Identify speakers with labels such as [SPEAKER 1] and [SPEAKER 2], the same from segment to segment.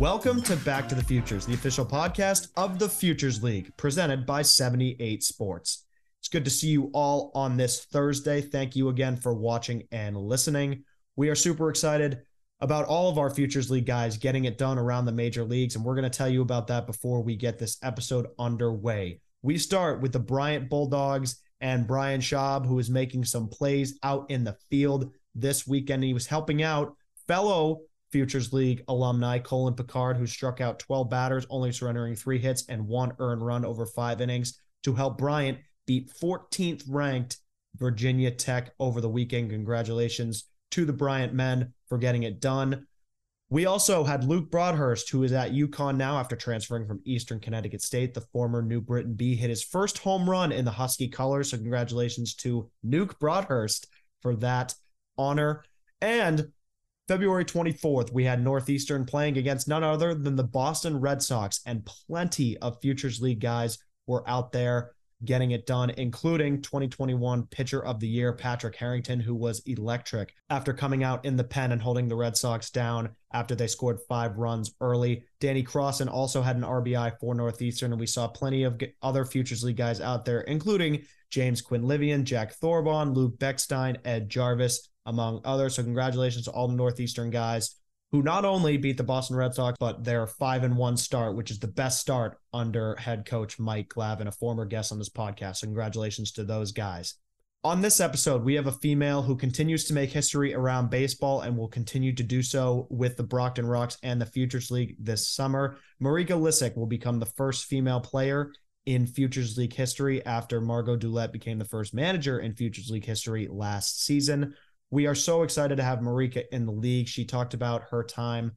[SPEAKER 1] Welcome to Back to the Futures, the official podcast of the Futures League, presented by 78 Sports. It's good to see you all on this Thursday. Thank you again for watching and listening. We are super excited about all of our Futures League guys getting it done around the major leagues, and we're going to tell you about that before we get this episode underway. We start with the Bryant Bulldogs and Brian Schaub, who is making some plays out in the field this weekend. He was helping out fellow Futures League alumni Colin Picard, who struck out 12 batters, only surrendering three hits and one earned run over five innings to help Bryant beat 14th ranked Virginia Tech over the weekend. Congratulations to the Bryant men for getting it done. We also had Luke Broadhurst, who is at UConn now after transferring from Eastern Connecticut State. The former New Britain Bee hit his first home run in the Husky colors. So, congratulations to Nuke Broadhurst for that honor. And February 24th, we had Northeastern playing against none other than the Boston Red Sox, and plenty of Futures League guys were out there getting it done, including 2021 Pitcher of the Year, Patrick Harrington, who was electric after coming out in the pen and holding the Red Sox down after they scored five runs early. Danny Crossan also had an RBI for Northeastern, and we saw plenty of other Futures League guys out there, including James Quinlivian, Jack Thorbon, Luke Beckstein, Ed Jarvis, among others. So congratulations to all the Northeastern guys who not only beat the Boston Red Sox, but their five and one start, which is the best start under head coach Mike Glavin, a former guest on this podcast. So congratulations to those guys. On this episode, we have a female who continues to make history around baseball and will continue to do so with the Brockton Rox and the Futures League this summer. Marika Lyszczyk will become the first female player in Futures League history after Margot Dulette became the first manager in Futures League history last season. We are so excited to have Marika in the league. She talked about her time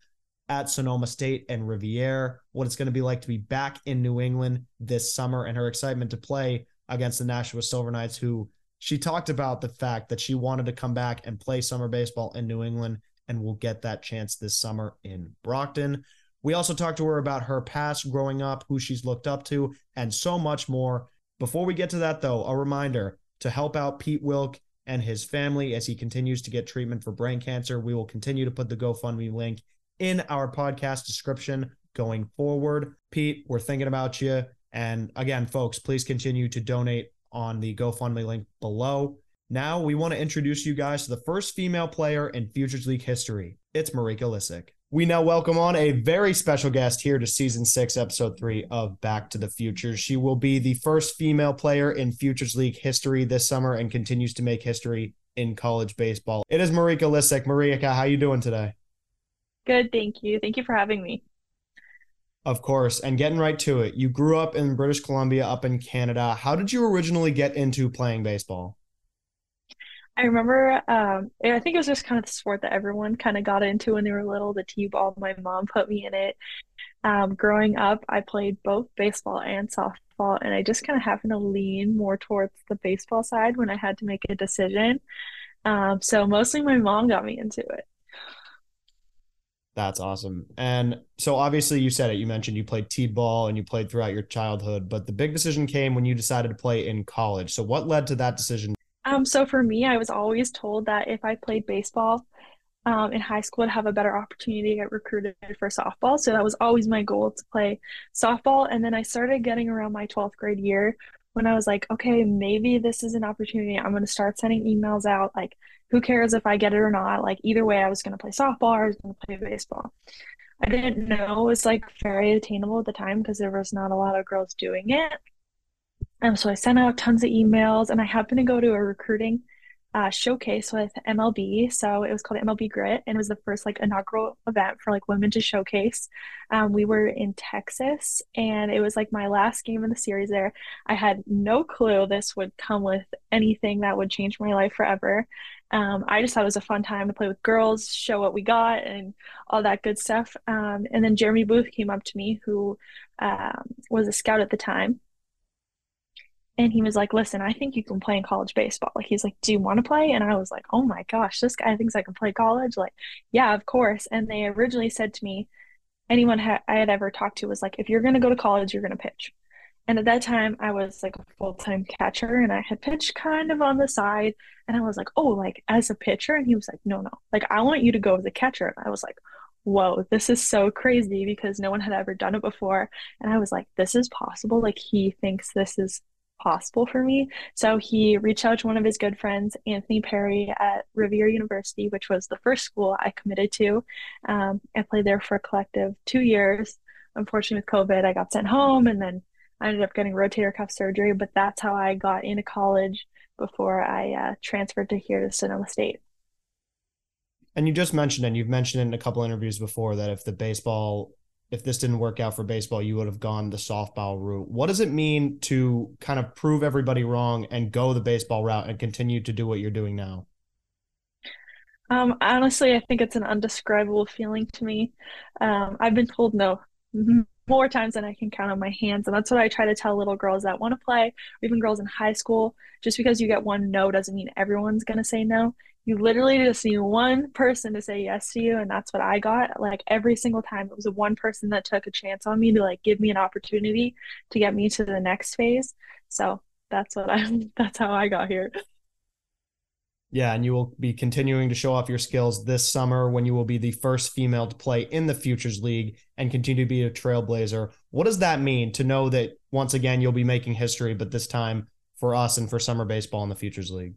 [SPEAKER 1] at Sonoma State and Rivier, what it's going to be like to be back in New England this summer, and her excitement to play against the Nashua Silver Knights, who she talked about the fact that she wanted to come back and play summer baseball in New England and will get that chance this summer in Brockton. We also talked to her about her past growing up, who she's looked up to, and so much more. Before we get to that, though, a reminder to help out Pete Wilk and his family as he continues to get treatment for brain cancer. We will continue to put the GoFundMe link in our podcast description going forward. Pete, we're thinking about you. And again, folks, please continue to donate on the GoFundMe link below. Now we want to introduce you guys to the first female player in Futures League history. It's Marika Lyszczyk. We now welcome on a very special guest here to season six, episode three of Back to the Future. She will be the first female player in Futures League history this summer and continues to make history in college baseball. It is Marika Lyszczyk. Marika, how you doing today?
[SPEAKER 2] Good, thank you. Thank you for having me.
[SPEAKER 1] Of course, and getting right to it. You grew up in British Columbia, up in Canada. How did you originally get into playing baseball?
[SPEAKER 2] I remember, um, I think it was just kind of the sport that everyone kind of got into when they were little, the T-ball. My mom put me in it. Um, growing up, I played both baseball and softball, and I just kind of happened to lean more towards the baseball side when I had to make a decision. Um, so mostly my mom got me into it.
[SPEAKER 1] That's awesome. And so obviously you said it, you mentioned you played T-ball and you played throughout your childhood, but the big decision came when you decided to play in college. So what led to that decision
[SPEAKER 2] um, so for me, I was always told that if I played baseball um, in high school, I'd have a better opportunity to get recruited for softball. So that was always my goal to play softball. And then I started getting around my 12th grade year when I was like, okay, maybe this is an opportunity. I'm going to start sending emails out. Like, who cares if I get it or not? Like, either way, I was going to play softball or I was going to play baseball. I didn't know it was like very attainable at the time because there was not a lot of girls doing it. Um, so I sent out tons of emails and I happened to go to a recruiting uh, showcase with MLB. So it was called MLB Grit and it was the first like inaugural event for like women to showcase. Um, we were in Texas and it was like my last game in the series there. I had no clue this would come with anything that would change my life forever. Um, I just thought it was a fun time to play with girls, show what we got, and all that good stuff. Um, and then Jeremy Booth came up to me, who um, was a scout at the time, and he was like, listen, I think you can play in college baseball. Like, he's like, do you want to play? And I was like, oh my gosh, this guy thinks I can play college. Like, yeah, of course. And they originally said to me, anyone ha- I had ever talked to was like, if you're going to go to college, you're going to pitch. And at that time, I was like a full time catcher and I had pitched kind of on the side. And I was like, oh, like as a pitcher? And he was like, no, no, like I want you to go as a catcher. And I was like, whoa, this is so crazy because no one had ever done it before. And I was like, this is possible. Like he thinks this is possible for me. So he reached out to one of his good friends, Anthony Perry at Rivier University, which was the first school I committed to. Um, I played there for a collective two years. Unfortunately, with COVID, I got sent home and then I ended up getting rotator cuff surgery, but that's how I got into college before I uh, transferred to here to Sonoma State.
[SPEAKER 1] And you just mentioned, and you've mentioned in a couple interviews before that if the baseball, if this didn't work out for baseball, you would have gone the softball route. What does it mean to kind of prove everybody wrong and go the baseball route and continue to do what you're doing now?
[SPEAKER 2] Um, honestly, I think it's an undescribable feeling to me. Um, I've been told no more times than I can count on my hands. And that's what I try to tell little girls that want to play, or even girls in high school. Just because you get one no doesn't mean everyone's going to say no you literally just need one person to say yes to you and that's what i got like every single time it was one person that took a chance on me to like give me an opportunity to get me to the next phase so that's what I'm. that's how i got here
[SPEAKER 1] yeah, and you will be continuing to show off your skills this summer when you will be the first female to play in the Futures League and continue to be a trailblazer. What does that mean to know that once again you'll be making history, but this time for us and for summer baseball in the Futures League?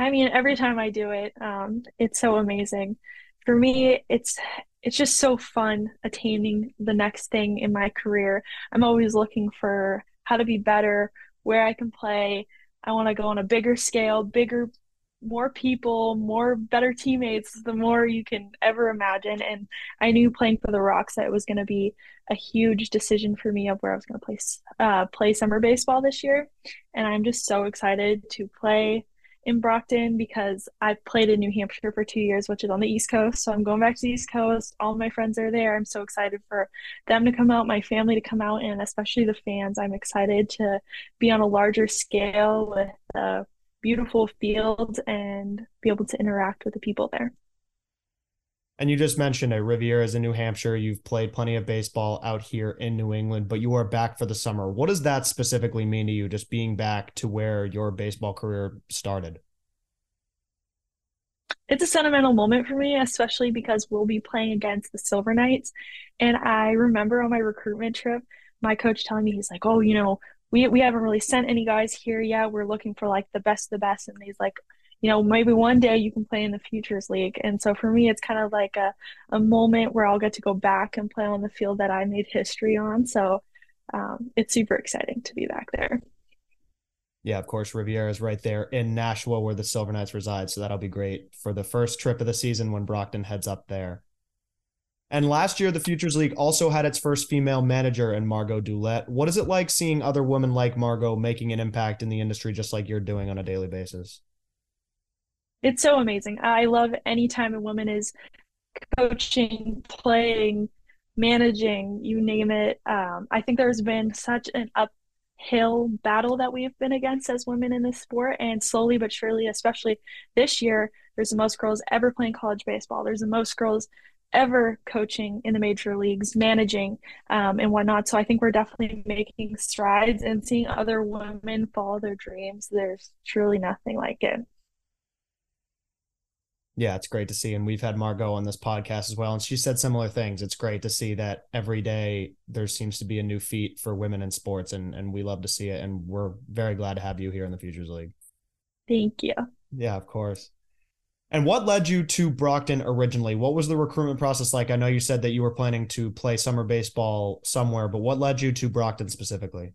[SPEAKER 2] I mean, every time I do it, um, it's so amazing. For me, it's it's just so fun attaining the next thing in my career. I'm always looking for how to be better, where I can play. I want to go on a bigger scale, bigger, more people, more better teammates, the more you can ever imagine. And I knew playing for the Rox that it was going to be a huge decision for me of where I was going to play uh, play summer baseball this year. And I'm just so excited to play in Brockton because I've played in New Hampshire for two years, which is on the East Coast. So I'm going back to the East Coast. All my friends are there. I'm so excited for them to come out, my family to come out, and especially the fans. I'm excited to be on a larger scale with a beautiful field and be able to interact with the people there.
[SPEAKER 1] And you just mentioned it, Rivier is in New Hampshire. You've played plenty of baseball out here in New England, but you are back for the summer. What does that specifically mean to you, just being back to where your baseball career started?
[SPEAKER 2] It's a sentimental moment for me, especially because we'll be playing against the Silver Knights. And I remember on my recruitment trip, my coach telling me, he's like, oh, you know, we, we haven't really sent any guys here yet. We're looking for like the best of the best. And he's like, you know, maybe one day you can play in the Futures League. And so for me, it's kind of like a, a moment where I'll get to go back and play on the field that I made history on. So um, it's super exciting to be back there.
[SPEAKER 1] Yeah, of course, Rivier is right there in Nashua where the Silver Knights reside. So that'll be great for the first trip of the season when Brockton heads up there. And last year, the Futures League also had its first female manager in Margot Dulette. What is it like seeing other women like Margot making an impact in the industry just like you're doing on a daily basis?
[SPEAKER 2] It's so amazing. I love anytime a woman is coaching, playing, managing, you name it. Um, I think there's been such an uphill battle that we've been against as women in this sport, and slowly but surely, especially this year, there's the most girls ever playing college baseball. There's the most girls ever coaching in the major leagues, managing, um, and whatnot. So I think we're definitely making strides and seeing other women follow their dreams. There's truly nothing like it
[SPEAKER 1] yeah, it's great to see. And we've had Margot on this podcast as well. And she said similar things. It's great to see that every day there seems to be a new feat for women in sports. And, and we love to see it. And we're very glad to have you here in the Futures League.
[SPEAKER 2] Thank you.
[SPEAKER 1] Yeah, of course. And what led you to Brockton originally? What was the recruitment process like? I know you said that you were planning to play summer baseball somewhere, but what led you to Brockton specifically?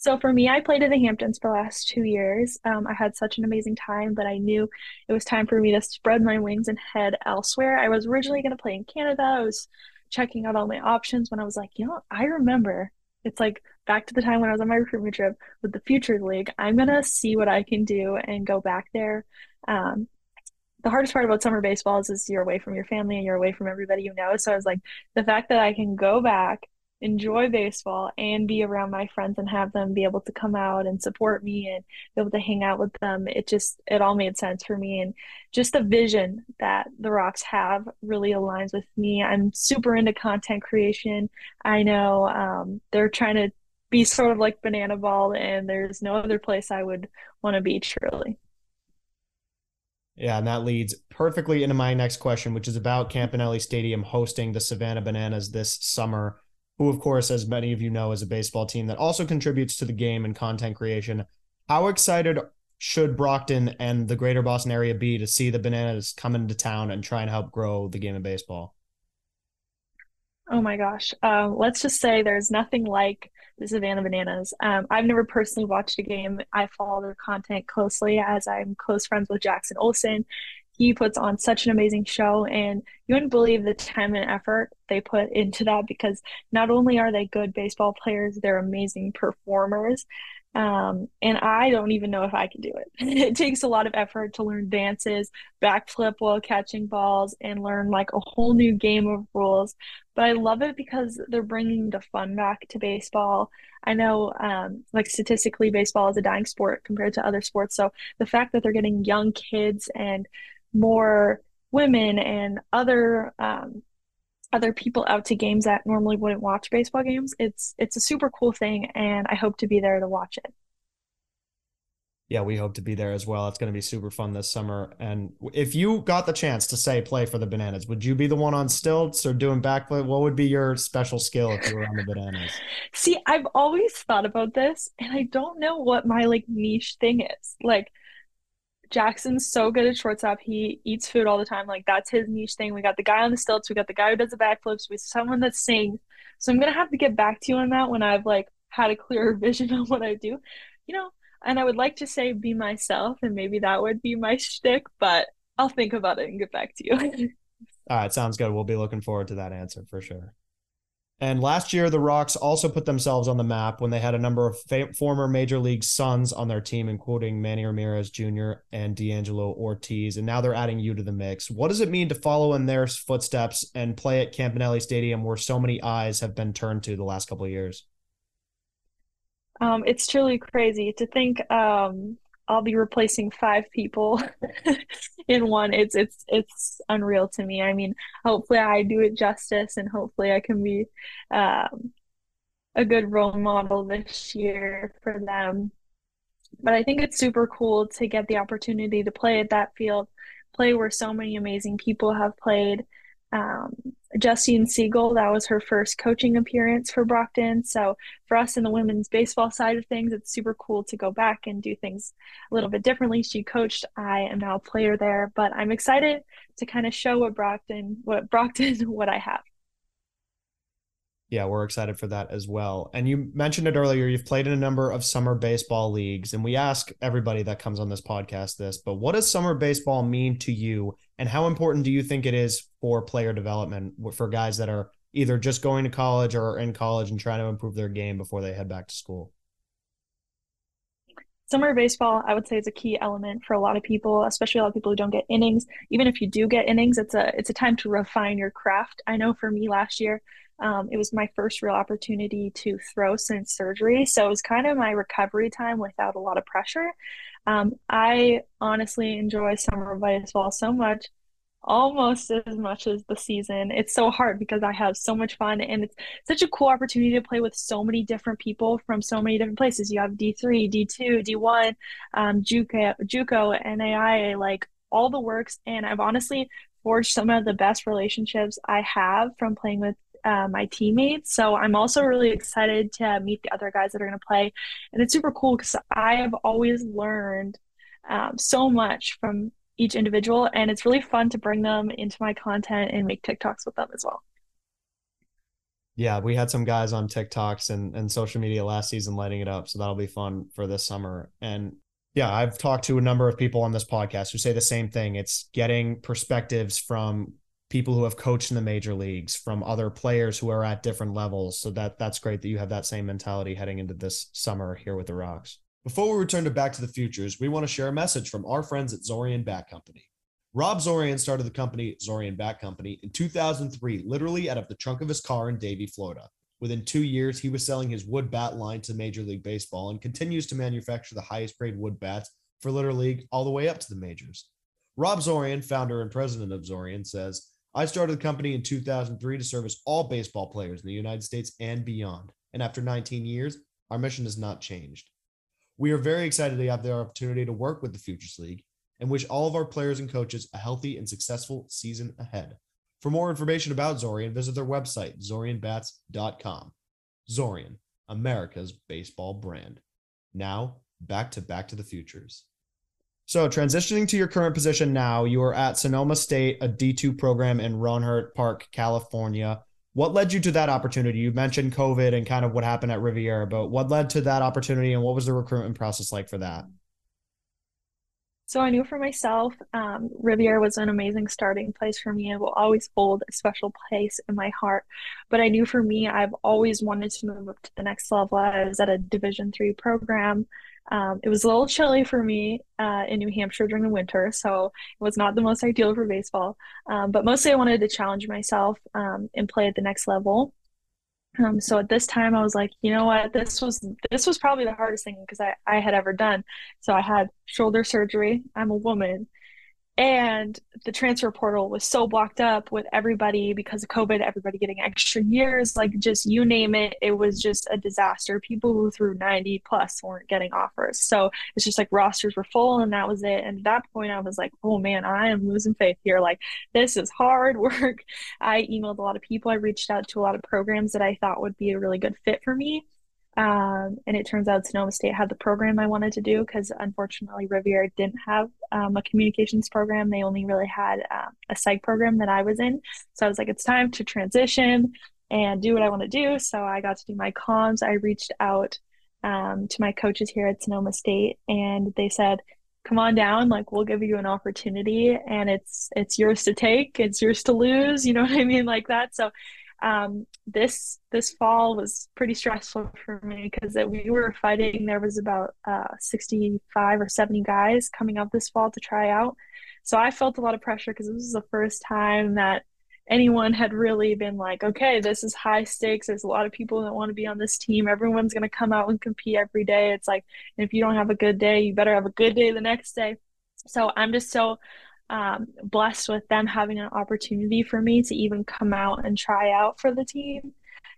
[SPEAKER 2] So for me, I played in the Hamptons for the last two years. Um, I had such an amazing time that I knew it was time for me to spread my wings and head elsewhere. I was originally going to play in Canada. I was checking out all my options when I was like, you know, I remember it's like back to the time when I was on my recruitment trip with the Futures League. I'm going to see what I can do and go back there. Um, the hardest part about summer baseball is, is you're away from your family and you're away from everybody you know. So I was like, the fact that I can go back enjoy baseball and be around my friends and have them be able to come out and support me and be able to hang out with them. It just it all made sense for me. And just the vision that the Rox have really aligns with me. I'm super into content creation. I know um, they're trying to be sort of like banana ball and there's no other place i would want to be truly.
[SPEAKER 1] Yeah, and that leads perfectly into my next question, which is about Campanelli Stadium hosting the Savannah Bananas this summer, who, of course, as many of you know, is a baseball team that also contributes to the game and content creation. How excited should Brockton and the greater Boston area be to see the Bananas come into town and try and help grow the game of baseball?
[SPEAKER 2] Oh my gosh. Um, let's just say there's nothing like the Savannah Bananas. Um, I've never personally watched a game. I follow their content closely as I'm close friends with Jackson Olson. He puts on such an amazing show, and you wouldn't believe the time and effort they put into that because not only are they good baseball players, they're amazing performers. Um, and I don't even know if I can do it. it takes a lot of effort to learn dances, backflip while catching balls, and learn like a whole new game of rules. But I love it because they're bringing the fun back to baseball. I know, um, like statistically, baseball is a dying sport compared to other sports. So the fact that they're getting young kids and more women and other um, other people out to games that normally wouldn't watch baseball games. It's it's a super cool thing and I hope to be there to watch it.
[SPEAKER 1] Yeah, we hope to be there as well. It's going to be super fun this summer. And if you got the chance to say play for the Bananas, would you be the one on stilts or doing backflip? What would be your special skill if you were on the Bananas?
[SPEAKER 2] See, I've always thought about this and I don't know what my like niche thing is. Like Jackson's so good at shortstop. He eats food all the time. Like that's his niche thing. We got the guy on the stilts. We got the guy who does the backflips. We someone that sings. So I'm gonna have to get back to you on that when I've like had a clearer vision of what I do. You know, and I would like to say be myself, and maybe that would be my shtick, but I'll think about it and get back to you.
[SPEAKER 1] all right, sounds good. We'll be looking forward to that answer for sure. And last year, the Rox also put themselves on the map when they had a number of fa- former Major League Sons on their team, including Manny Ramirez Jr. and D'Angelo Ortiz. And now they're adding you to the mix. What does it mean to follow in their footsteps and play at Campanelli Stadium, where so many eyes have been turned to the last couple of years?
[SPEAKER 2] Um, it's truly crazy to think um, I'll be replacing five people in one. It's it's it's unreal to me. I mean, hopefully I do it justice, and hopefully I can be um, a good role model this year for them. But I think it's super cool to get the opportunity to play at that field, play where so many amazing people have played, um, Justine Siegal, that was her first coaching appearance for Brockton. So for us in the women's baseball side of things, it's super cool to go back and do things a little bit differently. She coached. I am now a player there, but I'm excited to kind of show what Brockton, what Brockton, what I have
[SPEAKER 1] yeah, we're excited for that as well. And you mentioned it earlier, you've played in a number of summer baseball leagues, and we ask everybody that comes on this podcast this, but what does summer baseball mean to you, and how important do you think it is for player development for guys that are either just going to college or in college and trying to improve their game before they head back to school?
[SPEAKER 2] Summer baseball, I would say, is a key element for a lot of people, especially a lot of people who don't get innings. Even if you do get innings, it's a it's a time to refine your craft. I know for me last year, um, it was my first real opportunity to throw since surgery. So it was kind of my recovery time without a lot of pressure. Um, I honestly enjoy summer baseball so much, almost as much as the season. It's so hard because I have so much fun and it's such a cool opportunity to play with so many different people from so many different places. You have D3, D2, D1, um, JUCO, JUCO, NAIA, like all the works. And I've honestly forged some of the best relationships I have from playing with uh, my teammates. So I'm also really excited to meet the other guys that are going to play. And it's super cool because I have always learned um, so much from each individual. And it's really fun to bring them into my content and make TikToks with them as well.
[SPEAKER 1] Yeah, we had some guys on TikToks and, and social media last season lighting it up. So that'll be fun for this summer. And yeah, I've talked to a number of people on this podcast who say the same thing. It's getting perspectives from people who have coached in the major leagues, from other players who are at different levels. So that that's great that you have that same mentality heading into this summer here with the Rox. Before we return to Back to the Futures, we want to share a message from our friends at Zorian Bat Company. Rob Zorian started the company Zorian Bat Company in 2003, literally out of the trunk of his car in Davie, Florida. Within two years, he was selling his wood bat line to Major League Baseball and continues to manufacture the highest grade wood bats for Little League all the way up to the majors. Rob Zorian, founder and president of Zorian, says, I started the company in 2003 to service all baseball players in the United States and beyond. And after 19 years, our mission has not changed. We are very excited to have the opportunity to work with the Futures League. and wish all of our players and coaches a healthy and successful season ahead. For more information about Zorian, visit their website, zorianbats.com. Zorian, America's baseball brand. Now, back to Back to the Futures. So, transitioning to your current position now, you are at Sonoma State, a D2 program in Rohnert Park, California. What led you to that opportunity? You mentioned COVID and kind of what happened at Rivier, but what led to that opportunity and what was the recruitment process like for that?
[SPEAKER 2] So I knew for myself, um, Rivier was an amazing starting place for me and will always hold a special place in my heart. But I knew for me, I've always wanted to move up to the next level. I was at a Division three program. Um, it was a little chilly for me uh, in New Hampshire during the winter, so it was not the most ideal for baseball. Um, but mostly, I wanted to challenge myself um, and play at the next level. Um, so at this time, I was like, you know what, this was this was probably the hardest thing because I I had ever done. So I had shoulder surgery. I'm a woman, and the transfer portal was so blocked up with everybody because of COVID, everybody getting extra years, like just you name it, it was just a disaster. People who threw 90 plus weren't getting offers. So it's just like rosters were full and that was it. And at that point, I was like, oh man, I am losing faith here. Like, this is hard work. I emailed a lot of people, I reached out to a lot of programs that I thought would be a really good fit for me. Um, and it turns out Sonoma State had the program I wanted to do because unfortunately Rivier didn't have um, a communications program. They only really had um, a psych program that I was in. So I was like, it's time to transition and do what I want to do. So I got to do my comms. I reached out um, to my coaches here at Sonoma State and they said, come on down like we'll give you an opportunity and it's it's yours to take it's yours to lose you know what i mean like that so um, this this fall was pretty stressful for me because we were fighting. There was about uh, 65 or 70 guys coming up this fall to try out. So I felt a lot of pressure because this was the first time that anyone had really been like, okay, this is high stakes. There's a lot of people that want to be on this team. Everyone's going to come out and compete every day. It's like, if you don't have a good day, you better have a good day the next day. So I'm just so um, blessed with them having an opportunity for me to even come out and try out for the team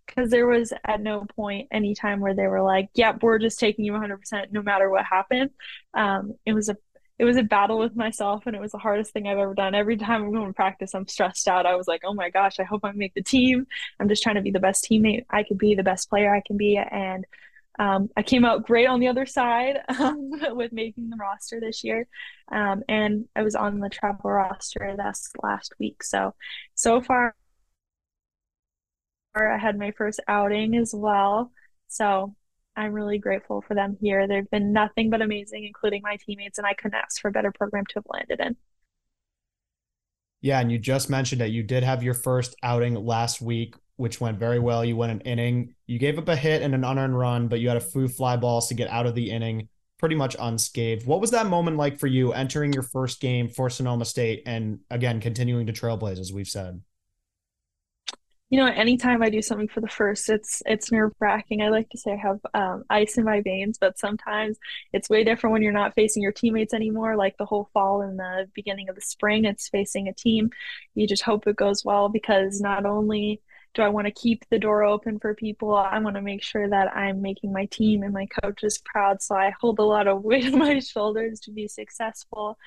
[SPEAKER 2] because there was at no point any time where they were like yep we're just taking you 100% no matter what happened um, it was a it was a battle with myself and it was the hardest thing I've ever done. Every time I'm going to practice, I'm stressed out. I was like, oh my gosh, I hope I make the team. I'm just trying to be the best teammate I could be, the best player I can be. And um, I came out great on the other side um, with making the roster this year. Um, and I was on the travel roster this last week. So, so far, I had my first outing as well. So, I'm really grateful for them here. They've been nothing but amazing, including my teammates, and I couldn't ask for a better program to have landed in.
[SPEAKER 1] Yeah, and you just mentioned that you did have your first outing last week which went very well. You went an inning. You gave up a hit and an unearned run, but you had a few fly balls to get out of the inning pretty much unscathed. What was that moment like for you entering your first game for Sonoma State and again continuing to trailblaze as we've said?
[SPEAKER 2] You know, anytime I do something for the first, it's it's nerve wracking. I like to say I have um, ice in my veins, but sometimes it's way different when you're not facing your teammates anymore. Like the whole fall and the beginning of the spring, it's facing a team. You just hope it goes well because not only do I want to keep the door open for people? I want to make sure that I'm making my team and my coaches proud. So I hold a lot of weight on my shoulders to be successful.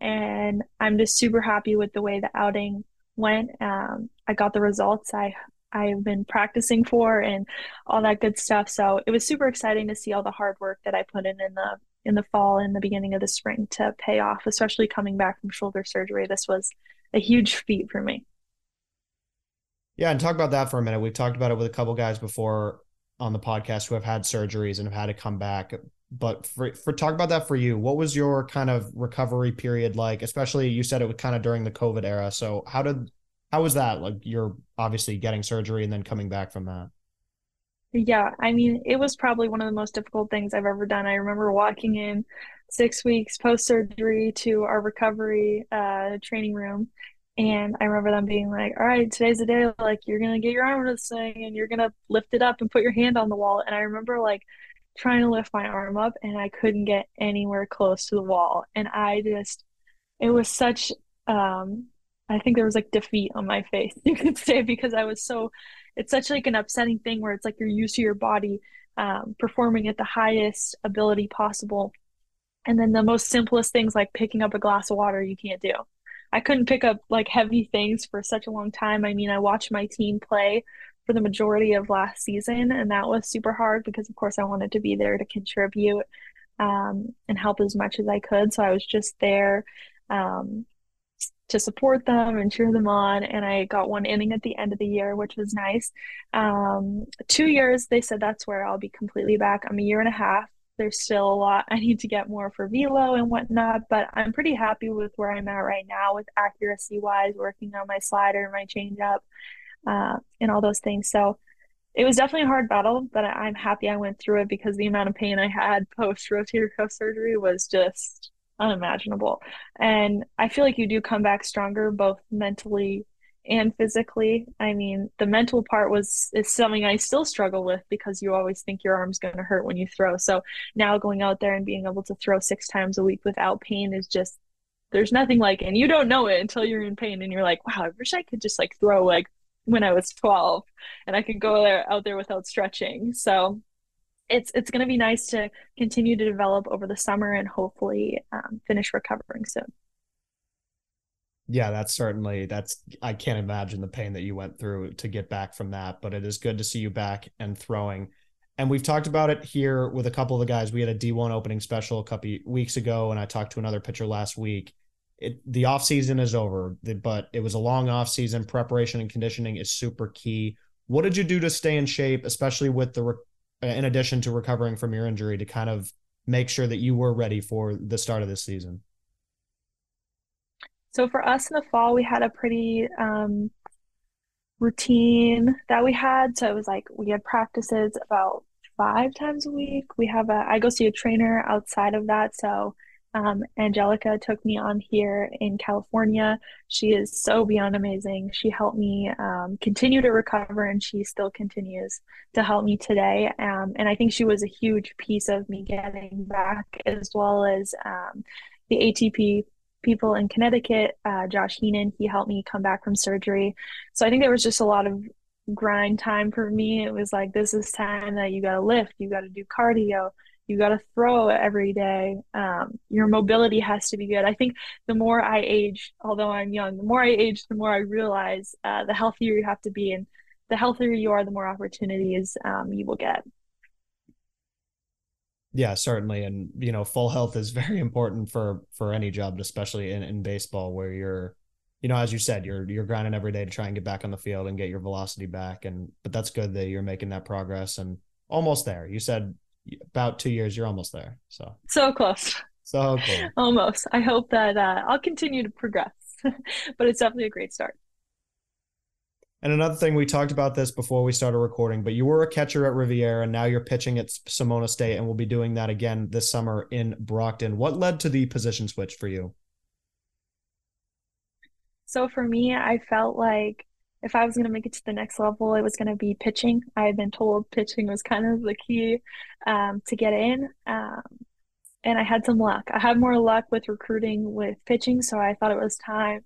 [SPEAKER 2] And I'm just super happy with the way the outing went. Um, I got the results I I've been practicing for and all that good stuff. So it was super exciting to see all the hard work that I put in in the in the fall and the beginning of the spring to pay off, especially coming back from shoulder surgery. This was a huge feat for me.
[SPEAKER 1] Yeah, and talk about that for a minute. We've talked about it with a couple guys before on the podcast who have had surgeries and have had to come back. But for for talk about that for you, what was your kind of recovery period like? Especially you said it was kind of during the COVID era. So how did how was that? Like you're obviously getting surgery and then coming back from that.
[SPEAKER 2] Yeah, I mean, it was probably one of the most difficult things I've ever done. I remember walking in six weeks post surgery to our recovery uh, training room and I remember them being like, all right, today's the day, like, you're going to get your arm to this thing and you're going to lift it up and put your hand on the wall. And I remember like trying to lift my arm up and I couldn't get anywhere close to the wall. And I just, it was such, um, I think there was like defeat on my face, you could say, because I was so, it's such like an upsetting thing where it's like you're used to your body um, performing at the highest ability possible And then the most simplest things like picking up a glass of water, you can't do. I couldn't pick up like heavy things for such a long time. I mean, I watched my team play for the majority of last season, and that was super hard because, of course, I wanted to be there to contribute um, and help as much as I could. So I was just there um, to support them and cheer them on. And I got one inning at the end of the year, which was nice. Um, two years, they said that's where I'll be completely back. I'm a year and a half. There's still a lot I need to get more for velo and whatnot, but I'm pretty happy with where I'm at right now with accuracy wise, working on my slider, my changeup, uh, and all those things. So it was definitely a hard battle, but I'm happy I went through it because the amount of pain I had post rotator cuff surgery was just unimaginable. And I feel like you do come back stronger both mentally and physically. I mean, the mental part was is something I still struggle with because you always think your arm's going to hurt when you throw. So now going out there and being able to throw six times a week without pain is just there's nothing like. And you don't know it until you're in pain and you're like, wow, I wish I could just like throw like when I was 12 and I could go there out there without stretching. So it's it's going to be nice to continue to develop over the summer and hopefully um, finish recovering soon.
[SPEAKER 1] Yeah, that's certainly that's I can't imagine the pain that you went through to get back from that, but it is good to see you back and throwing. And we've talked about it here with a couple of the guys. We had a D1 opening special a couple weeks ago, and I talked to another pitcher last week it, the off season is over, but it was a long off season. Preparation and conditioning is super key. What did you do to stay in shape, especially with the in addition to recovering from your injury, to kind of make sure that you were ready for the start of this season?
[SPEAKER 2] So for us in the fall, we had a pretty um, routine that we had. So it was like we had practices about five times a week. We have a I go see a trainer outside of that, so um, Angelica took me on here in California. She is so beyond amazing. She helped me um, continue to recover, and she still continues to help me today. Um, and I think she was a huge piece of me getting back, as well as um, the ATP people in Connecticut. Uh, Josh Heenan, he helped me come back from surgery. So I think there was just a lot of grind time for me. It was like, this is time that you got to lift, you got to do cardio you got to throw every day. Um, your mobility has to be good. I think the more I age, although I'm young, the more I age, the more I realize uh, the healthier you have to be. And the healthier you are, the more opportunities um, you will get.
[SPEAKER 1] Yeah, certainly. And, you know, full health is very important for, for any job, especially in, in baseball where you're, you know, as you said, you're, you're grinding every day to try and get back on the field and get your velocity back. And, but that's good that you're making that progress and almost there. You said about two years, you're almost there. So
[SPEAKER 2] so close.
[SPEAKER 1] So cool.
[SPEAKER 2] almost. I hope that uh, I'll continue to progress, but it's definitely a great start.
[SPEAKER 1] And another thing, we talked about this before we started recording, but you were a catcher at Rivier, and now you're pitching at Sonoma State, and we'll be doing that again this summer in Brockton. What led to the position switch for you?
[SPEAKER 2] So for me, I felt like if I was going to make it to the next level, it was going to be pitching. I had been told pitching was kind of the key um, to get in. Um, and I had some luck. I had more luck with recruiting with pitching, so I thought it was time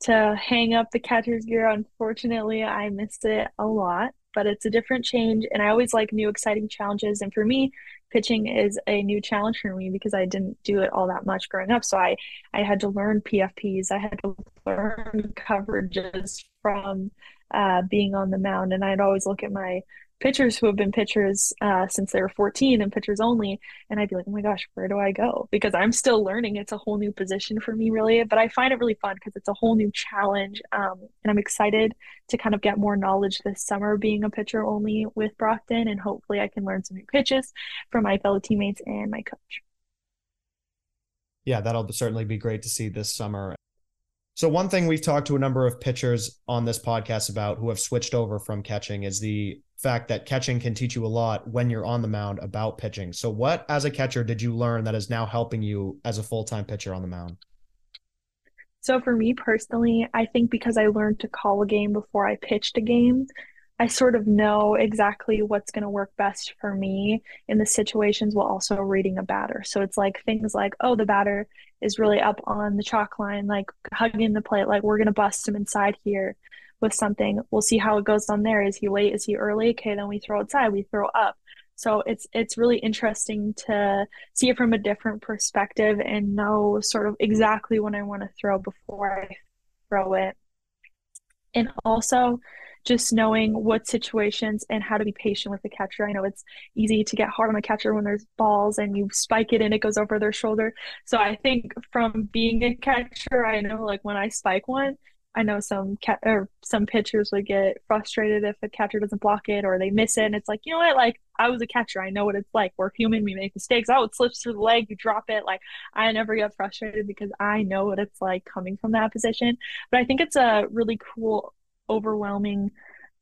[SPEAKER 2] to hang up the catcher's gear. Unfortunately, I missed it a lot, but it's a different change. And I always like new, exciting challenges. And for me, pitching is a new challenge for me because I didn't do it all that much growing up. So I, I had to learn PFPs, I had to learn coverages from uh, being on the mound. And I'd always look at my pitchers who have been pitchers uh, since they were 14 and pitchers only. And I'd be like, oh my gosh, where do I go? Because I'm still learning. It's a whole new position for me, really. But I find it really fun because it's a whole new challenge. Um, and I'm excited to kind of get more knowledge this summer being a pitcher only with Brockton. And hopefully I can learn some new pitches from my fellow teammates and my coach.
[SPEAKER 1] Yeah, that'll certainly be great to see this summer. So one thing we've talked to a number of pitchers on this podcast about who have switched over from catching is the fact that catching can teach you a lot when you're on the mound about pitching. So what as a catcher did you learn that is now helping you as a full-time pitcher on the mound?
[SPEAKER 2] So for me personally, I think because I learned to call a game before I pitched a game, I sort of know exactly what's going to work best for me in the situations while also reading a batter. So it's like things like, oh, the batter is really up on the chalk line, like hugging the plate, like we're going to bust him inside here with something. We'll see how it goes on there. Is he late? Is he early? Okay, then we throw outside, we throw up. So it's it's really interesting to see it from a different perspective and know sort of exactly when I want to throw before I throw it. And also just knowing what situations and how to be patient with the catcher. I know it's easy to get hard on the catcher when there's balls and you spike it and it goes over their shoulder. So I think from being a catcher, I know like when I spike one, I know some cat or some pitchers would get frustrated if a catcher doesn't block it or they miss it. And it's like, you know what? Like I was a catcher. I know what it's like. We're human. We make mistakes. Oh, it slips through the leg. You drop it. Like I never get frustrated because I know what it's like coming from that position. But I think it's a really cool, overwhelming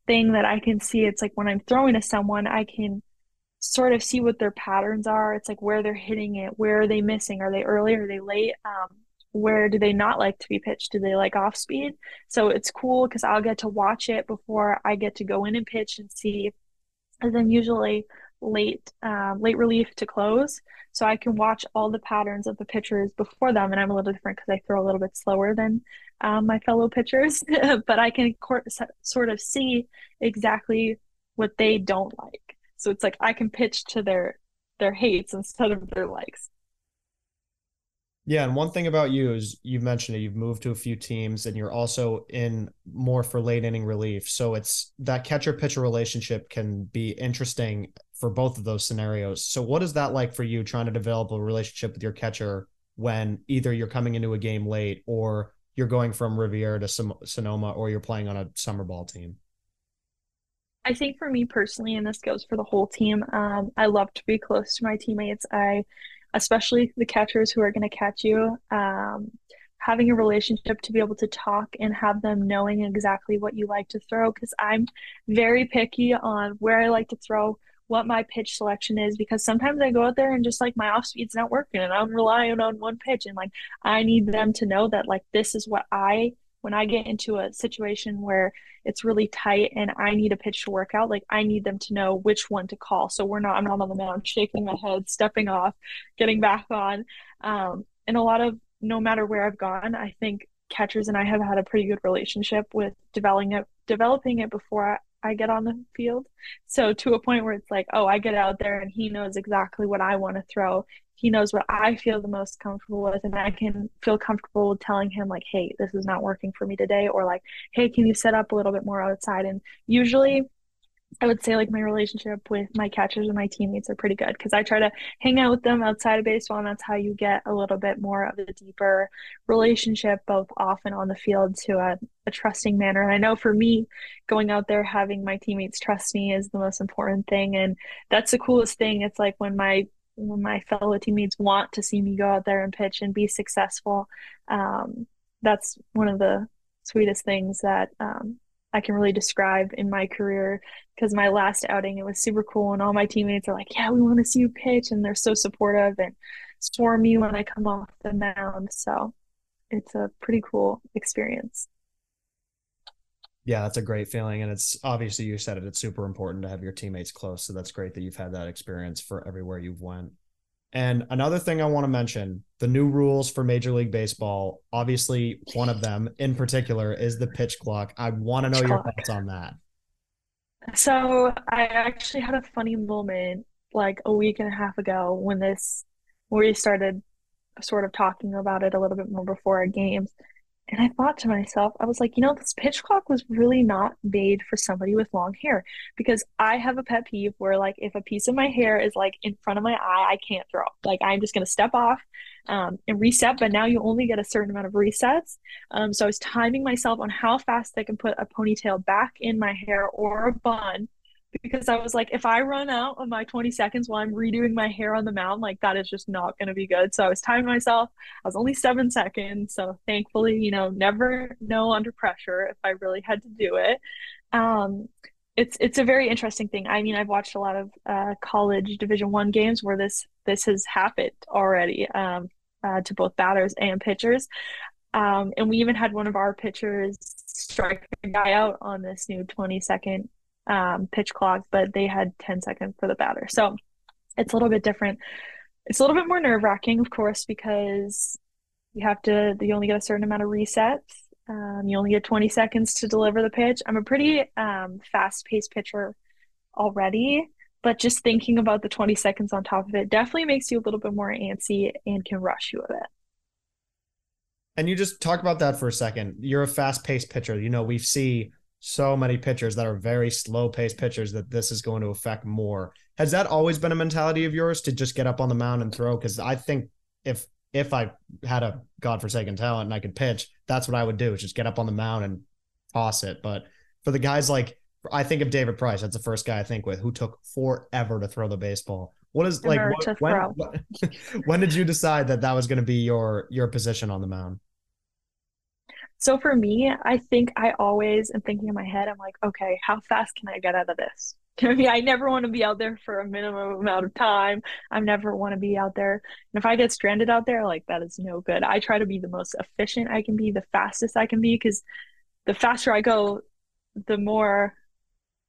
[SPEAKER 2] thing that I can see. It's like when I'm throwing to someone, I can sort of see what their patterns are. It's like where they're hitting it, where are they missing? Are they early? Are they late? Um, where do they not like to be pitched? Do they like off speed? So it's cool because I'll get to watch it before I get to go in and pitch and see. And then usually late um, late relief to close, so I can watch all the patterns of the pitchers before them. And I'm a little different because I throw a little bit slower than um, my fellow pitchers, but I can sort of see exactly what they don't like. So it's like I can pitch to their their hates instead of their likes.
[SPEAKER 1] Yeah, and one thing about you is you've mentioned it, you've moved to a few teams and you're also in more for late inning relief. So it's that catcher pitcher relationship can be interesting for both of those scenarios. So what is that like for you trying to develop a relationship with your catcher when either you're coming into a game late or you're going from Rivier to Sonoma or you're playing on a summer ball team?
[SPEAKER 2] I think for me personally, and this goes for the whole team, um, I love to be close to my teammates. I especially the catchers who are going to catch you. Um, having a relationship to be able to talk and have them knowing exactly what you like to throw because I'm very picky on where I like to throw, what my pitch selection is because sometimes I go out there and just like my off speed's not working and I'm relying on one pitch and like I need them to know that like this is what I when I get into a situation where it's really tight and I need a pitch to work out, like I need them to know which one to call. So we're not, I'm not on the mound shaking my head, stepping off, getting back on. Um, and a lot of, no matter where I've gone, I think catchers and I have had a pretty good relationship with developing it, developing it before I, I get on the field. So to a point where it's like, oh, I get out there and he knows exactly what I want to throw he knows what I feel the most comfortable with, and I can feel comfortable telling him, like, hey, this is not working for me today, or like, hey, can you set up a little bit more outside? And usually, I would say like my relationship with my catchers and my teammates are pretty good because I try to hang out with them outside of baseball, and that's how you get a little bit more of a deeper relationship, both off and on the field, to a, a trusting manner. And I know for me, going out there having my teammates trust me is the most important thing, and that's the coolest thing. It's like when my when my fellow teammates want to see me go out there and pitch and be successful. Um, that's one of the sweetest things that um, I can really describe in my career because my last outing it was super cool and all my teammates are like, "Yeah, we want to see you pitch," and they're so supportive and swarm me when I come off the mound. So it's a pretty cool experience
[SPEAKER 1] yeah, that's a great feeling. And it's obviously you said it, it's super important to have your teammates close. So that's great that you've had that experience for everywhere you've went. And another thing I want to mention, the new rules for Major League Baseball, obviously one of them in particular is the pitch clock. I want to know your thoughts on that.
[SPEAKER 2] So I actually had a funny moment like a week and a half ago when this where we started sort of talking about it a little bit more before our games. And I thought to myself, I was like, you know, this pitch clock was really not made for somebody with long hair because I have a pet peeve where, like, if a piece of my hair is like in front of my eye, I can't throw. Like, I'm just going to step off um, and reset, but now you only get a certain amount of resets. Um, so I was timing myself on how fast I can put a ponytail back in my hair or a bun because I was like, if I run out of my 20 seconds while I'm redoing my hair on the mound, like that is just not going to be good. So I was timing myself. I was only seven seconds. So thankfully, you know, never know under pressure if I really had to do it. Um, it's it's a very interesting thing. I mean, I've watched a lot of uh, college Division One games where this this has happened already um, uh, to both batters and pitchers. Um, and we even had one of our pitchers strike a guy out on this new 20 second um, pitch clock, but they had 10 seconds for the batter. So it's a little bit different. It's a little bit more nerve wracking, of course, because you have to, you only get a certain amount of resets. Um, you only get 20 seconds to deliver the pitch. I'm a pretty um, fast paced pitcher already. but just thinking about the 20 seconds on top of it definitely makes you a little bit more antsy and can rush you a bit.
[SPEAKER 1] And you just talk about that for a second. You're a fast paced pitcher. You know, we see so many pitchers that are very slow paced pitchers that this is going to affect more. Has that always been a mentality of yours to just get up on the mound and throw? Because I think if if I had a godforsaken talent and I could pitch, that's what I would do is just get up on the mound and toss it. But for the guys like I think of David Price, that's the first guy I think with who took forever to throw the baseball. What is like what, when, what, when did you decide that that was going to be your your position on the mound?
[SPEAKER 2] So for me, I think I always am thinking in my head, I'm like, okay, how fast can I get out of this? I mean, I never want to be out there for a minimum amount of time. I never want to be out there. And if I get stranded out there, like that is no good. I try to be the most efficient I can be, the fastest I can be, because the faster I go, the more,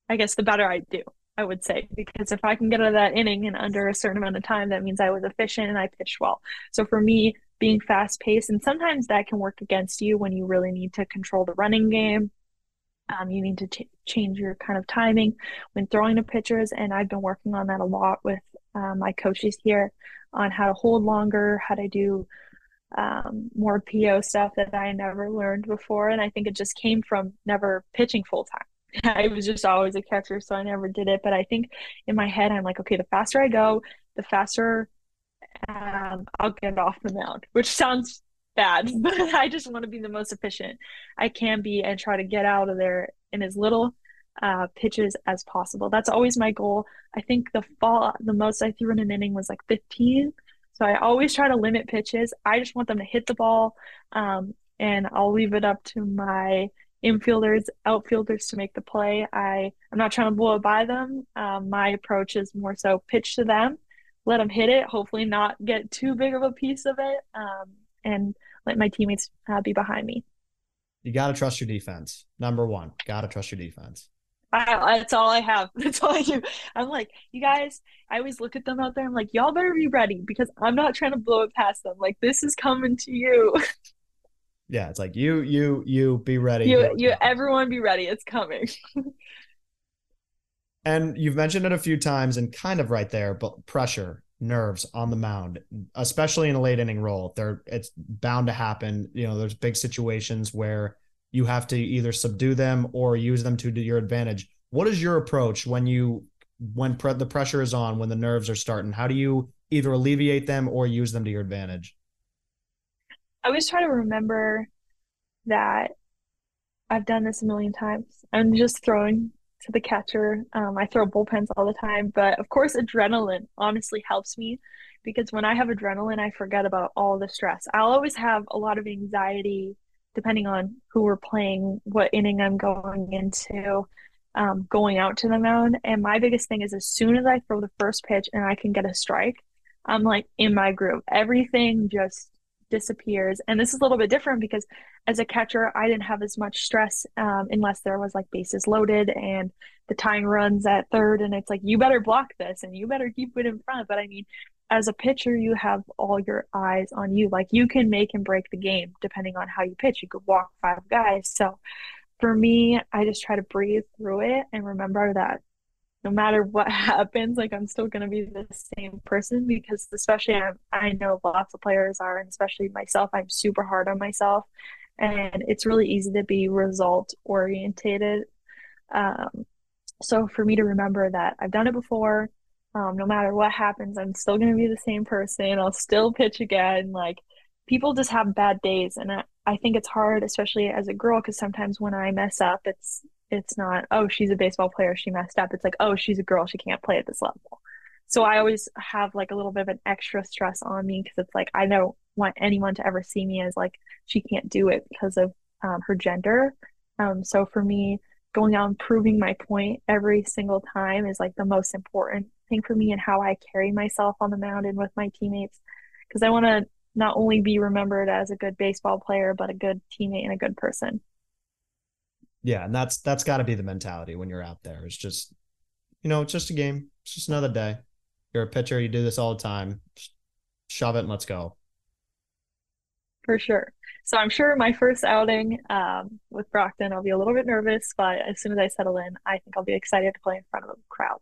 [SPEAKER 2] I guess, the better I do, I would say. Because if I can get out of that inning in under a certain amount of time, that means I was efficient and I pitched well. So for me, being fast paced, and sometimes that can work against you when you really need to control the running game um, you need to ch- change your kind of timing when throwing the pitchers, and I've been working on that a lot with uh, my coaches here on how to hold longer, how to do um, more PO stuff that I never learned before, and I think it just came from never pitching full time. I was just always a catcher, so I never did it. But I think in my head, I'm like, okay, the faster I go, the faster um, I'll get off the mound, which sounds bad, but I just want to be the most efficient I can be and try to get out of there in as little uh, pitches as possible. That's always my goal. I think the fall, the most I threw in an inning was like 15. So I always try to limit pitches. I just want them to hit the ball, um, and I'll leave it up to my infielders, outfielders to make the play. I I'm not trying to blow it by them. Um, my approach is more so pitch to them, let them hit it. Hopefully, not get too big of a piece of it, um, and let my teammates uh, be behind me.
[SPEAKER 1] You got to trust your defense. Number one, got to trust your defense.
[SPEAKER 2] I, that's all I have. That's all I do. I'm like, you guys, I always look at them out there. I'm like, y'all better be ready because I'm not trying to blow it past them. Like, this is coming to you.
[SPEAKER 1] Yeah, it's like you, you, you be ready.
[SPEAKER 2] You, you, everyone be ready. It's coming.
[SPEAKER 1] and you've mentioned it a few times and kind of right there, but pressure nerves on the mound, especially in a late inning role. There, it's bound to happen. You know, there's big situations where you have to either subdue them or use them to your advantage. What is your approach when you when pre- the pressure is on, when the nerves are starting? How do you either alleviate them or use them to your advantage?
[SPEAKER 2] I always try to remember that I've done this a million times. I'm just throwing to the catcher. Um, I throw bullpens all the time, but of course, adrenaline honestly helps me because when I have adrenaline, I forget about all the stress. I'll always have a lot of anxiety depending on who we're playing, what inning I'm going into, um, going out to the mound. And my biggest thing is as soon as I throw the first pitch and I can get a strike, I'm like in my groove. Everything just disappears. And this is a little bit different because as a catcher, I didn't have as much stress um, unless there was like bases loaded and the tying runs at third. And it's like, you better block this and you better keep it in front. But I mean, as a pitcher, you have all your eyes on you. Like you can make and break the game depending on how you pitch. You could walk five guys. So for me, I just try to breathe through it and remember that no matter what happens, like I'm still gonna be the same person because especially I, I know lots of players are, and especially myself, I'm super hard on myself, and it's really easy to be result orientated. Um, so for me to remember that I've done it before, um, no matter what happens, I'm still gonna be the same person. I'll still pitch again. Like people just have bad days, and I, I think it's hard, especially as a girl, because sometimes when I mess up, it's it's not oh she's a baseball player she messed up. It's like oh she's a girl she can't play at this level. So i always have like a little bit of an extra stress on me because it's like i don't want anyone to ever see me as like she can't do it because of um, her gender. Um, so for me going out and proving my point every single time is like the most important thing for me and how i carry myself on the mound and with my teammates. Because i want to not only be remembered as a good baseball player but a good teammate and a good person
[SPEAKER 1] yeah, and that's that's got to be the mentality when you're out there. It's just, you know, it's just a game. It's just another day. You're a pitcher. You do this all the time. Just shove it and let's go.
[SPEAKER 2] For sure. So I'm sure my first outing um, with Brockton, I'll be a little bit nervous, but as soon as I settle in, I think I'll be excited to play in front of a crowd.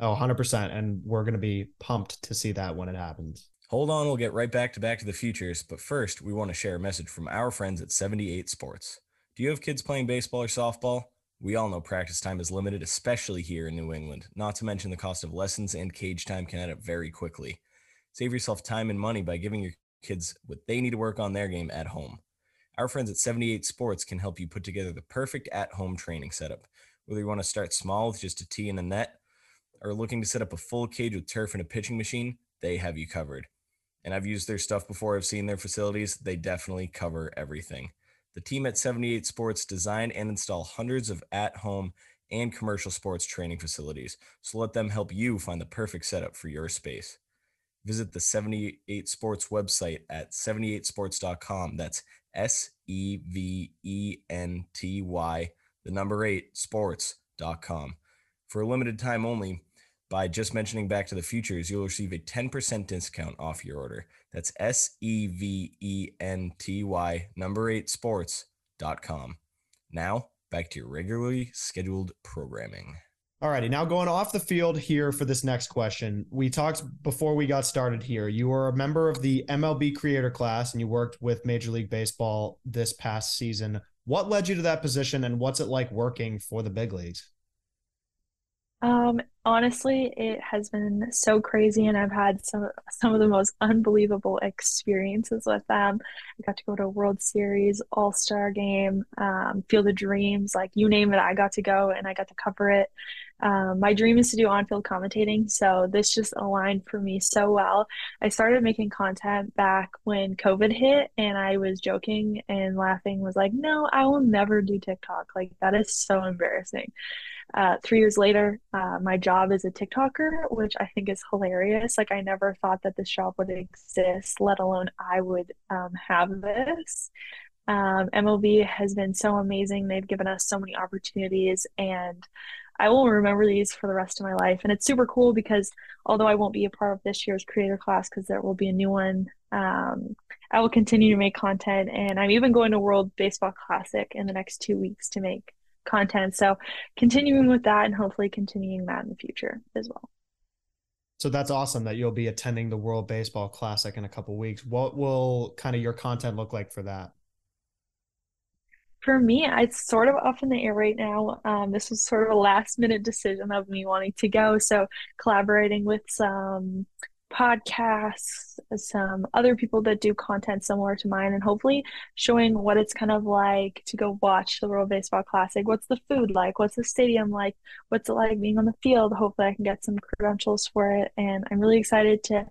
[SPEAKER 1] Oh, 100%. And we're going to be pumped to see that when it happens.
[SPEAKER 3] Hold on, we'll get right back to Back to the Futures. But first, we want to share a message from our friends at 78 Sports. Do you have kids playing baseball or softball? We all know practice time is limited, especially here in New England, not to mention the cost of lessons and cage time can add up very quickly. Save yourself time and money by giving your kids what they need to work on their game at home. Our friends at 78 Sports can help you put together the perfect at home training setup. Whether you want to start small with just a tee and a net, or looking to set up a full cage with turf and a pitching machine, they have you covered. And I've used their stuff before, I've seen their facilities. They definitely cover everything. The team at 78 Sports design and install hundreds of at home and commercial sports training facilities. So let them help you find the perfect setup for your space. Visit the 78 Sports website at seventy8sports.com. That's S E V E N T Y, the number eight, sports.com. For a limited time only, by just mentioning Back to the Futures, you'll receive a 10% discount off your order. That's S E V E N T Y, number eight sports.com. Now, back to your regularly scheduled programming.
[SPEAKER 1] All righty. now going off the field here for this next question. We talked before we got started here. You were a member of the MLB creator class and you worked with Major League Baseball this past season. What led you to that position and what's it like working for the big leagues?
[SPEAKER 2] Um, honestly, it has been so crazy, and I've had some some of the most unbelievable experiences with them. I got to go to a World Series, All Star Game, um, Field of Dreams, like you name it, I got to go and I got to cover it. Um, my dream is to do on-field commentating, so this just aligned for me so well. I started making content back when COVID hit, and I was joking and laughing, was like, "No, I will never do TikTok. Like that is so embarrassing." Uh, three years later, uh, my job is a TikToker, which I think is hilarious. Like, I never thought that this job would exist, let alone I would um, have this. Um, MLB has been so amazing. They've given us so many opportunities, and I will remember these for the rest of my life. And it's super cool because although I won't be a part of this year's creator class because there will be a new one, um, I will continue to make content. And I'm even going to World Baseball Classic in the next two weeks to make content. So continuing with that and hopefully continuing that in the future as well.
[SPEAKER 1] So that's awesome that you'll be attending the World Baseball Classic in a couple weeks. What will kind of your content look like for that?
[SPEAKER 2] For me, it's sort of up in the air right now. Um, this was sort of a last minute decision of me wanting to go. So collaborating with some podcasts, some other people that do content similar to mine, and hopefully showing what it's kind of like to go watch the World Baseball Classic. What's the food like? What's the stadium like? What's it like being on the field? Hopefully, I can get some credentials for it. And I'm really excited to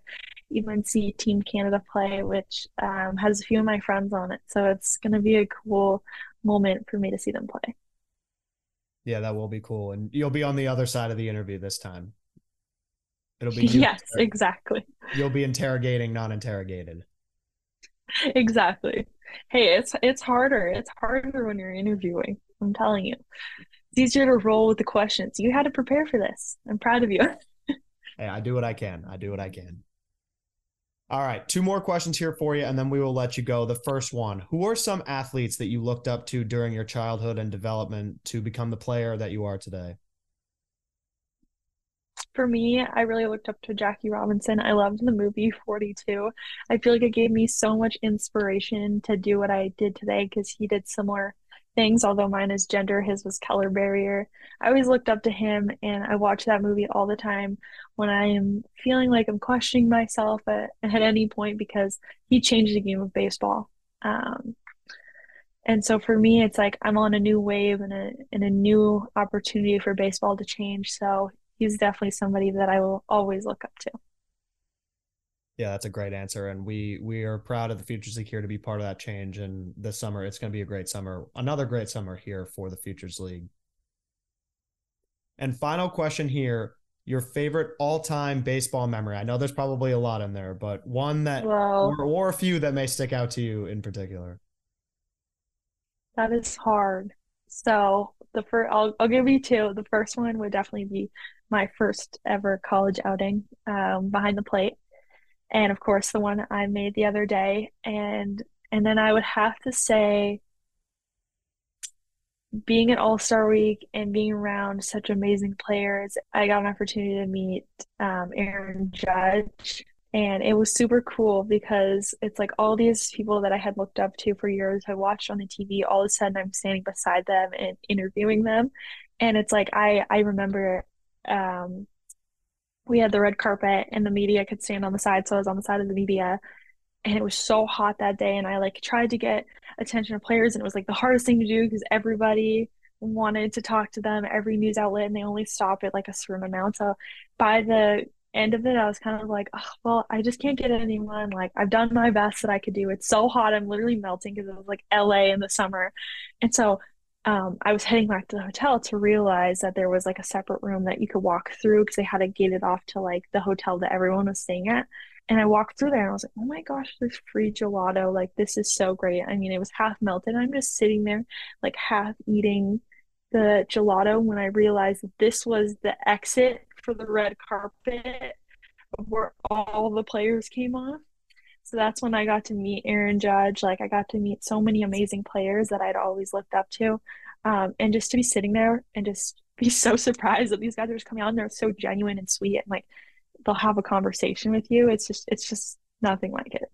[SPEAKER 2] even see Team Canada play, which um, has a few of my friends on it. So it's going to be a cool moment for me to see them play.
[SPEAKER 1] Yeah, that will be cool. And you'll be on the other side of the interview this time.
[SPEAKER 2] It'll be yes, exactly.
[SPEAKER 1] You'll be interrogating, not interrogated.
[SPEAKER 2] Exactly. Hey, it's it's harder. It's harder when you're interviewing. I'm telling you. It's easier to roll with the questions. You had to prepare for this. I'm proud of you.
[SPEAKER 1] hey, I do what I can. I do what I can. All right, two more questions here for you, and then we will let you go. The first one Who are some athletes that you looked up to during your childhood and development to become the player that you are today?
[SPEAKER 2] For me, I really looked up to Jackie Robinson. I loved the movie 42. I feel like it gave me so much inspiration to do what I did today because he did similar things, although mine is gender, his was color barrier. I always looked up to him and I watch that movie all the time when I am feeling like I'm questioning myself at, at any point because he changed the game of baseball. Um, and so for me, it's like I'm on a new wave and a and a new opportunity for baseball to change. So he's definitely somebody that I will always look up to.
[SPEAKER 1] Yeah, that's a great answer, and we we are proud of the Futures League here to be part of that change. And this summer, it's going to be a great summer, another great summer here for the Futures League. And final question here: Your favorite all-time baseball memory? I know there's probably a lot in there, but one that, well, or, or a few that may stick out to you in particular.
[SPEAKER 2] That is hard. So the first, I'll I'll give you two. The first one would definitely be my first ever college outing um, behind the plate, and of course the one I made the other day, and and then I would have to say being at All Star Week and being around such amazing players, I got an opportunity to meet um, Aaron Judge. And it was super cool because it's like all these people that I had looked up to for years, I watched on the TV, all of a sudden I'm standing beside them and interviewing them. And it's like I I remember um, we had the red carpet and the media could stand on the side, so I was on the side of the media. And it was so hot that day and i like tried to get attention of players and it was like the hardest thing to do because everybody wanted to talk to them every news outlet and they only stopped at like a certain amount. So by the end of it i was kind of like oh, well i just can't get anyone. Like i've done my best that i could do. It's so hot i'm literally melting because it was like la in the summer. And so um, I was heading back to the hotel to realize that there was like a separate room that you could walk through because they had it gated off to like the hotel that everyone was staying at. And I walked through there and I was like, oh my gosh, this free gelato. Like, this is so great. I mean, it was half melted. I'm just sitting there, like, half eating the gelato when I realized that this was the exit for the red carpet where all the players came off. So that's when I got to meet Aaron Judge. Like, I got to meet so many amazing players that I'd always looked up to. Um, and just to be sitting there and just be so surprised that these guys are just coming out and they're so genuine and sweet and like they'll have a conversation with you. It's just it's just nothing like it.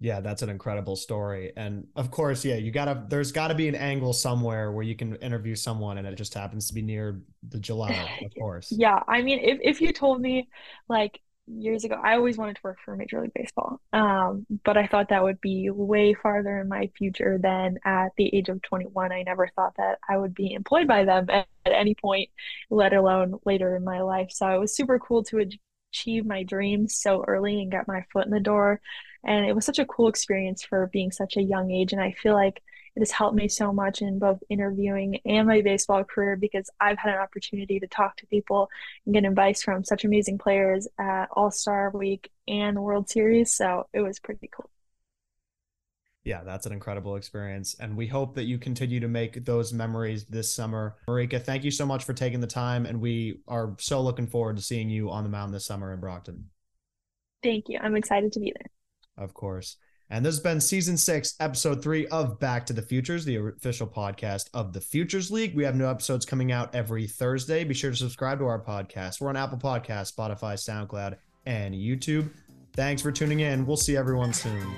[SPEAKER 1] Yeah, that's an incredible story. And of course, yeah, you gotta there's gotta be an angle somewhere where you can interview someone and it just happens to be near the gelato, of course.
[SPEAKER 2] yeah. I mean if if you told me like years ago. I always wanted to work for Major League Baseball, um, but I thought that would be way farther in my future than at the age of 21. I never thought that I would be employed by them at, at any point, let alone later in my life. So it was super cool to achieve my dreams so early and get my foot in the door. And it was such a cool experience for being such a young age. And I feel like it has helped me so much in both interviewing and my baseball career because I've had an opportunity to talk to people and get advice from such amazing players at All Star Week and the World Series. So it was pretty cool.
[SPEAKER 1] Yeah, that's an incredible experience. And we hope that you continue to make those memories this summer. Marika, thank you so much for taking the time. And we are so looking forward to seeing you on the mound this summer in Brockton.
[SPEAKER 2] Thank you. I'm excited to be there.
[SPEAKER 1] Of course. And this has been season six, episode three of Back to the Futures, the official podcast of the Futures League. We have new episodes coming out every Thursday. Be sure to subscribe to our podcast. We're on Apple Podcasts, Spotify, SoundCloud, and YouTube. Thanks for tuning in. We'll see everyone soon.